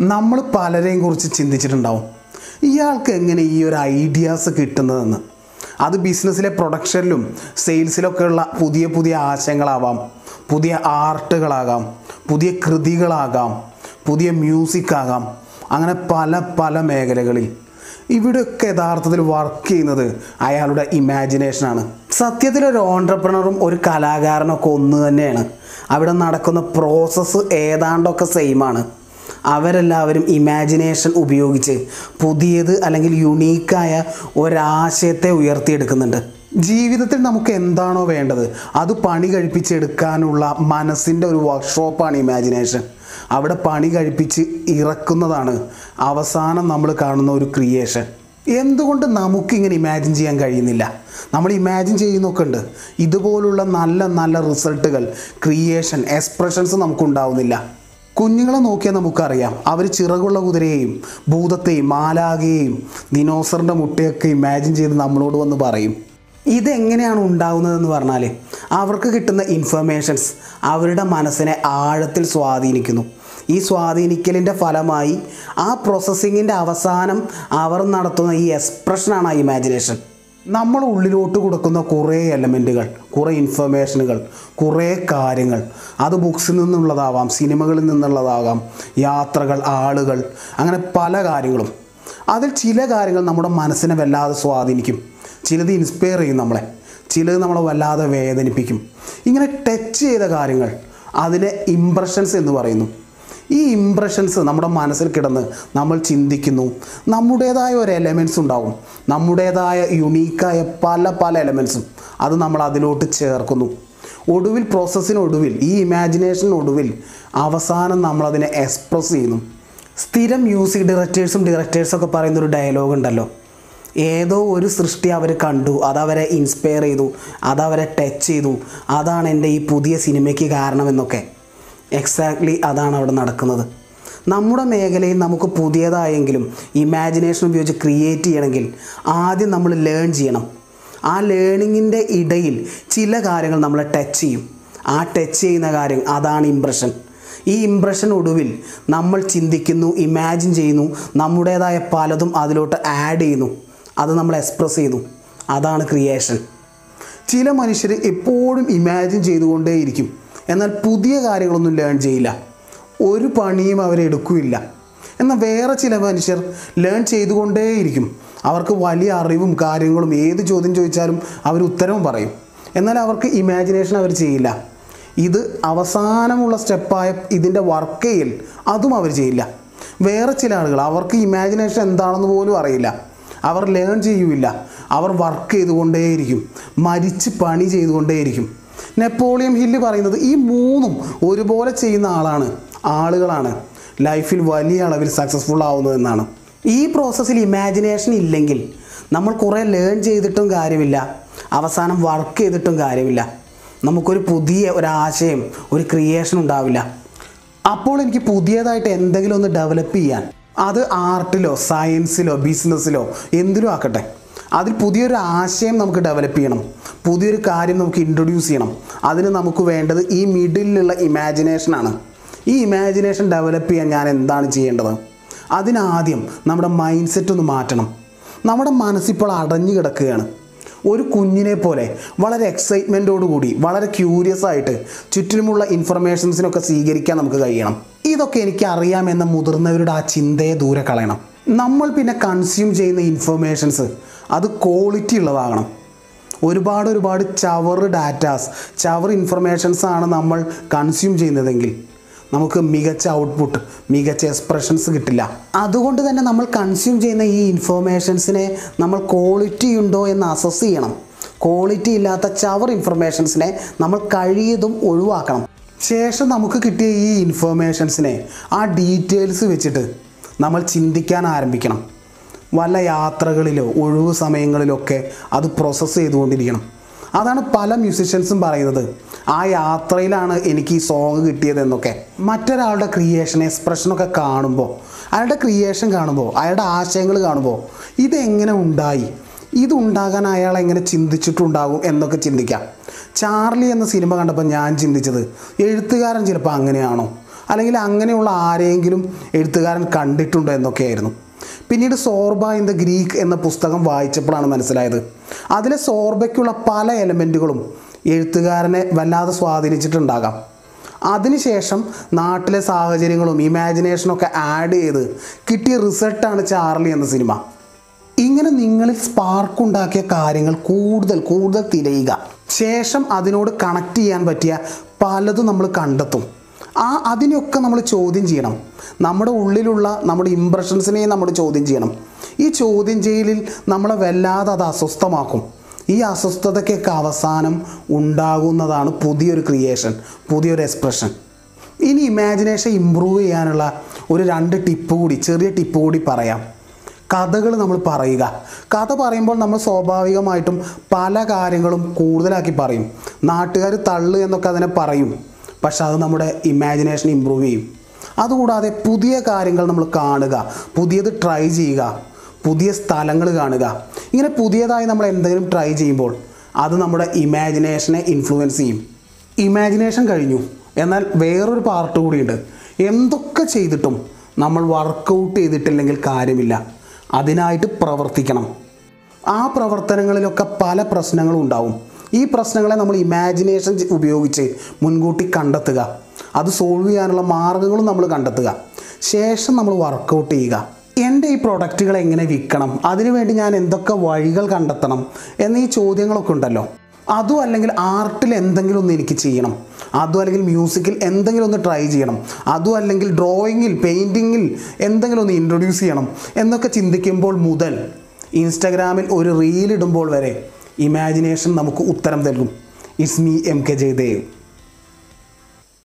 നമ്മൾ പലരെയും കുറിച്ച് ചിന്തിച്ചിട്ടുണ്ടാവും. ഇയാൾക്ക് എങ്ങനെ ഈ ഒരു ഐഡിയാസ് കിട്ടുന്നതെന്ന്. അത് ബിസിനസ്സിലെ പ്രൊഡക്ഷനിലും സെയിൽസിലൊക്കെ ഉള്ള പുതിയ പുതിയ ആശയങ്ങളാവാം. പുതിയ ആർട്ടുകളാകാം പുതിയ കൃതികളാകാം. പുതിയ മ്യൂസിക് ആകാം അങ്ങനെ പല പല മേഖലകളിൽ. ഇവിടെയൊക്കെ യഥാർത്ഥത്തിൽ വർക്ക് ചെയ്യുന്നത് അയാളുടെ ഇമാജിനേഷനാണ് സത്യത്തിൽ ഒരു ഓൺടർപ്രണറും ഒരു കലാകാരനൊക്കെ ഒന്ന് തന്നെയാണ്. അവിടെ നടക്കുന്ന പ്രോസസ്സ് ഏതാണ്ടൊക്കെ സെയിമാണ് അവരെല്ലാവരും ഇമാജിനേഷൻ ഉപയോഗിച്ച് പുതിയത് അല്ലെങ്കിൽ യുണീക്കായ ഒരാശയത്തെ ഉയർത്തിയെടുക്കുന്നുണ്ട്. ജീവിതത്തിൽ നമുക്ക് എന്താണോ വേണ്ടത്? അത് പണി കഴിപ്പിച്ചെടുക്കാനുള്ള മനസ്സിന്റെ ഒരു വർക്ക്ഷോപ്പാണ് ഇമാജിനേഷൻ അവിടെ പണി കഴിപ്പിച്ച് ഇറക്കുന്നതാണ് അവസാനം നമ്മൾ കാണുന്ന ഒരു ക്രിയേഷൻ എന്തുകൊണ്ട് നമുക്കിങ്ങനെ ഇമാജിൻ ചെയ്യാൻ കഴിയുന്നില്ല? നമ്മൾ ഇമാജിൻ ചെയ്യുന്നൊക്കെ ഉണ്ട്. ഇതുപോലുള്ള നല്ല നല്ല റിസൾട്ടുകൾ ക്രിയേഷൻ എക്സ്പ്രഷൻസ് നമുക്കുണ്ടാവുന്നില്ല. കുഞ്ഞുങ്ങളെ നോക്കിയാൽ നമുക്കറിയാം. അവർ ചിറകുള്ള കുതിരയെയും ഭൂതത്തെയും മാലാകയെയും ദിനോസറിന്റെ മുട്ടയൊക്കെ ഇമാജിൻ ചെയ്ത് നമ്മളോട് വന്ന് പറയും. ഇതെങ്ങനെയാണ് ഉണ്ടാകുന്നതെന്ന് പറഞ്ഞാൽ അവർക്ക് കിട്ടുന്ന ഇൻഫർമേഷൻസ് അവരുടെ മനസ്സിനെ ആഴത്തിൽ സ്വാധീനിക്കുന്നു. ഈ സ്വാധീനിക്കലിന്റെ ഫലമായി ആ പ്രോസസ്സിങ്ങിന്റെ അവസാനം അവർ നടത്തുന്ന ഈ എക്സ്പ്രഷനാണ് ആ ഇമാജിനേഷൻ നമ്മൾ ഉള്ളിലോട്ട് കൊടുക്കുന്ന കുറേ എലമെന്റുകൾ കുറേ ഇൻഫർമേഷനുകൾ കുറേ കാര്യങ്ങൾ. അത് ബുക്സിൽ നിന്നുള്ളതാവാം സിനിമകളിൽ നിന്നുള്ളതാകാം യാത്രകൾ ആളുകൾ അങ്ങനെ പല കാര്യങ്ങളും. അതിൽ ചില കാര്യങ്ങൾ നമ്മുടെ മനസ്സിനെ വല്ലാതെ സ്വാധീനിക്കും. ചിലത് ഇൻസ്പയർ ചെയ്യും നമ്മളെ. ചിലത് നമ്മളെ വല്ലാതെ വേദനിപ്പിക്കും. ഇങ്ങനെ ടച്ച് ചെയ്ത കാര്യങ്ങൾ അതിനെ ഇംപ്രഷൻസ് എന്ന് പറയുന്നു. ഈ ഇംപ്രഷൻസ് നമ്മുടെ മനസ്സിൽ കിടന്ന് നമ്മൾ ചിന്തിക്കുന്നു. നമ്മുടേതായ ഒരു എലമെൻസ് ഉണ്ടാവും. നമ്മുടേതായ യുണീക്കായ പല പല എലമെൻസും അത് നമ്മൾ അതിലോട്ട് ചേർക്കുന്നു. ഒടുവിൽ പ്രോസസ്സിനൊടുവിൽ ഈ ഇമാജിനേഷനൊടുവിൽ അവസാനം നമ്മളതിനെ എക്സ്പ്രസ് ചെയ്യുന്നു. സ്ഥിരം മ്യൂസിക് ഡയറക്ടേഴ്സും ഡയറക്ടേഴ്സൊക്കെ പറയുന്ന ഒരു ഡയലോഗ് ഉണ്ടല്ലോ. ഏതോ ഒരു സൃഷ്ടി അവർ കണ്ടു അതവരെ ഇൻസ്പയർ ചെയ്തു അതവരെ ടച്ച് ചെയ്തു. അതാണ് എന്റെ ഈ പുതിയ സിനിമയ്ക്ക് കാരണമെന്നൊക്കെ. എക്സാക്ട്ലി അതാണ് അവിടെ നടക്കുന്നത്. നമ്മുടെ മേഖലയിൽ നമുക്ക് പുതിയതായെങ്കിലും ഇമാജിനേഷൻ ഉപയോഗിച്ച് ക്രിയേറ്റ് ചെയ്യണമെങ്കിൽ ആദ്യം നമ്മൾ ലേൺ ചെയ്യണം. ആ ലേണിങ്ങിന്റെ ഇടയിൽ ചില കാര്യങ്ങൾ നമ്മൾ ടച്ച് ചെയ്യും. ആ ടച്ച് ചെയ്യുന്ന കാര്യം അതാണ് ഇംപ്രഷൻ ഈ ഇംപ്രഷൻ ഒടുവിൽ നമ്മൾ ചിന്തിക്കുന്നു ഇമാജിൻ ചെയ്യുന്നു നമ്മുടേതായ പലതും അതിലോട്ട് ആഡ് ചെയ്യുന്നു. അത് നമ്മൾ എക്സ്പ്രസ് ചെയ്യുന്നു. അതാണ് ക്രിയേഷൻ ചില മനുഷ്യർ എപ്പോഴും ഇമാജിൻ ചെയ്തുകൊണ്ടേയിരിക്കും. എന്നാൽ പുതിയ കാര്യങ്ങളൊന്നും ലേൺ ചെയ്യില്ല. ഒരു പണിയും അവരെടുക്കില്ല എന്നാൽ വേറെ ചില മനുഷ്യർ ലേൺ ചെയ്തുകൊണ്ടേയിരിക്കും. അവർക്ക് വലിയ അറിവും കാര്യങ്ങളും ഏത് ചോദ്യം ചോദിച്ചാലും അവർ ഉത്തരവും പറയും. എന്നാൽ അവർക്ക് ഇമാജിനേഷൻ അവർ ചെയ്യില്ല. ഇത് അവസാനമുള്ള സ്റ്റെപ്പായ ഇതിന്റെ വർക്കയിൽ അതും അവർ ചെയ്യില്ല. വേറെ ചില ആളുകൾ അവർക്ക് ഇമാജിനേഷൻ എന്താണെന്ന് പോലും അറിയില്ല. അവർ ലേൺ ചെയ്യൂല അവർ വർക്ക് ചെയ്തുകൊണ്ടേയിരിക്കും. മരിച്ച് പണി ചെയ്തുകൊണ്ടേയിരിക്കും. നെപ്പോളിയൻ ഹില്ല് പറയുന്നത് ഈ മൂന്നും ഒരുപോലെ ചെയ്യുന്ന ആളാണ് ആളുകളാണ്. ലൈഫിൽ വലിയ അളവിൽ സക്സസ്ഫുൾ ആവുന്നത് എന്നാണ് ഈ പ്രോസസ്സിൽ ഇമാജിനേഷൻ ഇല്ലെങ്കിൽ നമ്മൾ കുറേ ലേൺ ചെയ്തിട്ടും കാര്യമില്ല. അവസാനം വർക്ക് ചെയ്തിട്ടും കാര്യമില്ല. നമുക്കൊരു പുതിയ ഒരാശയം ഒരു ക്രിയേഷൻ ഉണ്ടാവില്ല. അപ്പോൾ എനിക്ക് പുതിയതായിട്ട് എന്തെങ്കിലും ഒന്ന് ഡെവലപ്പ് ചെയ്യാൻ അത് ആർട്ടിലോ സയൻസിലോ ബിസിനസ്സിലോ എന്തിലും ആക്കട്ടെ. അതിൽ പുതിയൊരു ആശയം നമുക്ക് ഡെവലപ്പ് ചെയ്യണം. പുതിയൊരു കാര്യം നമുക്ക് ഇൻട്രൊഡ്യൂസ് ചെയ്യണം. അതിന് നമുക്ക് വേണ്ടത് ഈ മിഡിലുള്ള ഇമാജിനേഷനാണ് ഈ ഇമാജിനേഷൻ ഡെവലപ്പ് ചെയ്യാൻ ഞാൻ എന്താണ് ചെയ്യേണ്ടത്? അതിനാദ്യം നമ്മുടെ മൈൻഡ് സെറ്റ് ഒന്ന് മാറ്റണം. നമ്മുടെ മനസ്സിപ്പോൾ അടഞ്ഞു കിടക്കുകയാണ്. ഒരു കുഞ്ഞിനെ പോലെ വളരെ എക്സൈറ്റ്മെന്റോടുകൂടി വളരെ ക്യൂരിയസ് ആയിട്ട് ചുറ്റിലുമുള്ള ഇൻഫർമേഷൻസിനൊക്കെ സ്വീകരിക്കാൻ നമുക്ക് കഴിയണം. ഇതൊക്കെ എനിക്ക് അറിയാമെന്ന മുതിർന്നവരുടെ ആ ചിന്തയെ ദൂരെ കളയണം. നമ്മൾ പിന്നെ കൺസ്യൂം ചെയ്യുന്ന ഇൻഫർമേഷൻസ് അത് ക്വാളിറ്റി ഉള്ളതാകണം. ഒരുപാട് ഒരുപാട് ചവർ ഡാറ്റാസ് ചവർ ഇൻഫർമേഷൻസ് ആണ് നമ്മൾ കൺസ്യൂം ചെയ്യുന്നതെങ്കിൽ നമുക്ക് മികച്ച ഔട്ട്പുട്ട് മികച്ച എക്സ്പ്രഷൻസ് കിട്ടില്ല. അതുകൊണ്ട് തന്നെ നമ്മൾ കൺസ്യൂം ചെയ്യുന്ന ഈ ഇൻഫർമേഷൻസിനെ നമ്മൾ ക്വാളിറ്റി ഉണ്ടോ എന്ന് അസസ് ചെയ്യണം. ക്വാളിറ്റി ഇല്ലാത്ത ചവർ ഇൻഫർമേഷൻസിനെ നമ്മൾ കഴിയതും ഒഴിവാക്കണം. ശേഷം നമുക്ക് കിട്ടിയ ഈ ഇൻഫർമേഷൻസിനെ ആ ഡീറ്റെയിൽസ് വെച്ചിട്ട് നമ്മൾ ചിന്തിക്കാൻ ആരംഭിക്കണം. വല്ല യാത്രകളിലോ ഒഴിവ് സമയങ്ങളിലൊക്കെ അത് പ്രോസസ്സ് ചെയ്തുകൊണ്ടിരിക്കണം. അതാണ് പല മ്യൂസിഷ്യൻസും പറയുന്നത്. ആ യാത്രയിലാണ് എനിക്ക് ഈ സോങ് കിട്ടിയതെന്നൊക്കെ. മറ്റൊരാളുടെ ക്രിയേഷൻ എക്സ്പ്രഷനൊക്കെ കാണുമ്പോൾ അയാളുടെ ക്രിയേഷൻ കാണുമ്പോൾ അയാളുടെ ആശയങ്ങൾ കാണുമ്പോൾ ഇതെങ്ങനെ ഉണ്ടായി? ഇതുണ്ടാകാൻ അയാൾ എങ്ങനെ ചിന്തിച്ചിട്ടുണ്ടാകും എന്നൊക്കെ ചിന്തിക്കാം. ചാർലി എന്ന സിനിമ കണ്ടപ്പോൾ ഞാൻ ചിന്തിച്ചത് എഴുത്തുകാരൻ ചിലപ്പോൾ അങ്ങനെയാണോ? അല്ലെങ്കിൽ അങ്ങനെയുള്ള ആരെങ്കിലും എഴുത്തുകാരൻ കണ്ടിട്ടുണ്ടോ എന്നൊക്കെയായിരുന്നു പിന്നീട് സോർബ ഇൻ ദ ഗ്രീക്ക് എന്ന പുസ്തകം വായിച്ചപ്പോഴാണ് മനസ്സിലായത്. അതിലെ സോർബയ്ക്കുള്ള പല എലമെന്റുകളും എഴുത്തുകാരനെ വല്ലാതെ സ്വാധീനിച്ചിട്ടുണ്ടാകാം. അതിനുശേഷം നാട്ടിലെ സാഹചര്യങ്ങളും ഇമാജിനേഷനൊക്കെ ആഡ് ചെയ്ത് കിട്ടിയ റിസൾട്ടാണ് ചാർലി എന്ന സിനിമ. ഇങ്ങനെ നിങ്ങളിൽ സ്പാർക്കുണ്ടാക്കിയ കാര്യങ്ങൾ കൂടുതൽ കൂടുതൽ തിരയുക. ശേഷം അതിനോട് കണക്ട് ചെയ്യാൻ പറ്റിയ പലതും നമ്മൾ കണ്ടെത്തും. ആ അതിനൊക്കെ നമ്മൾ ചോദ്യം ചെയ്യണം. നമ്മുടെ ഉള്ളിലുള്ള നമ്മുടെ ഇമ്പ്രഷൻസിനെ നമ്മൾ ചോദ്യം ചെയ്യണം. ഈ ചോദ്യം ചെയ്യലിൽ നമ്മളെ വല്ലാതെ അത് അസ്വസ്ഥമാക്കും. ഈ അസ്വസ്ഥതയ്ക്കൊക്കെ അവസാനം ഉണ്ടാകുന്നതാണ് പുതിയൊരു ക്രിയേഷൻ പുതിയൊരു എക്സ്പ്രഷൻ ഇനി ഇമാജിനേഷൻ ഇമ്പ്രൂവ് ചെയ്യാനുള്ള ഒരു രണ്ട് ടിപ്പ് കൂടി ചെറിയ ടിപ്പ് കൂടി പറയാം. കഥകൾ നമ്മൾ പറയുക. കഥ പറയുമ്പോൾ നമ്മൾ സ്വാഭാവികമായിട്ടും പല കാര്യങ്ങളും കൂടുതലാക്കി പറയും. നാട്ടുകാർ തള്ളു എന്നൊക്കെ അതിനെ പറയും. പക്ഷെ അത് നമ്മുടെ ഇമാജിനേഷൻ ഇമ്പ്രൂവ് ചെയ്യും. അതുകൂടാതെ പുതിയ കാര്യങ്ങൾ നമ്മൾ കാണുക പുതിയത് ട്രൈ ചെയ്യുക പുതിയ സ്ഥലങ്ങൾ കാണുക. ഇങ്ങനെ പുതിയതായി നമ്മൾ എന്തെങ്കിലും ട്രൈ ചെയ്യുമ്പോൾ അത് നമ്മുടെ ഇമാജിനേഷനെ ഇൻഫ്ലുവൻസ് ചെയ്യും. ഇമാജിനേഷൻ കഴിഞ്ഞു. എന്നാൽ വേറൊരു പാർട്ട് കൂടിയുണ്ട്. എന്തൊക്കെ ചെയ്തിട്ടും നമ്മൾ വർക്കൗട്ട് ചെയ്തിട്ടില്ലെങ്കിൽ കാര്യമില്ല. അതിനായിട്ട് പ്രവർത്തിക്കണം. ആ പ്രവർത്തനങ്ങളിലൊക്കെ പല പ്രശ്നങ്ങളും ഉണ്ടാവും. ഈ പ്രശ്നങ്ങളെ നമ്മൾ ഇമാജിനേഷൻ ഉപയോഗിച്ച് മുൻകൂട്ടി കണ്ടെത്തുക. അത് സോൾവ് ചെയ്യാനുള്ള മാർഗങ്ങളും നമ്മൾ കണ്ടെത്തുക. ശേഷം നമ്മൾ വർക്കൗട്ട് ചെയ്യുക. എന്റെ ഈ പ്രൊഡക്റ്റുകൾ എങ്ങനെ വിൽക്കണം? അതിനുവേണ്ടി ഞാൻ എന്തൊക്കെ വഴികൾ കണ്ടെത്തണം? എന്നീ ചോദ്യങ്ങളൊക്കെ ഉണ്ടല്ലോ. അതും അല്ലെങ്കിൽ ആർട്ടിൽ എന്തെങ്കിലും ഒന്ന് എനിക്ക് ചെയ്യണം. അതും അല്ലെങ്കിൽ മ്യൂസിക്കിൽ എന്തെങ്കിലും ഒന്ന് ട്രൈ ചെയ്യണം. അതും അല്ലെങ്കിൽ ഡ്രോയിങ്ങിൽ പെയിന്റിങ്ങിൽ എന്തെങ്കിലും ഒന്ന് ഇൻട്രൊഡ്യൂസ് ചെയ്യണം. എന്നൊക്കെ ചിന്തിക്കുമ്പോൾ മുതൽ ഇൻസ്റ്റഗ്രാമിൽ ഒരു റീൽ ഇടുമ്പോൾ വരെ ഇമാജിനേഷൻ നമുക്ക് ഉത്തരം നൽകും ഇസ്മി എം കെ ജയദേവ്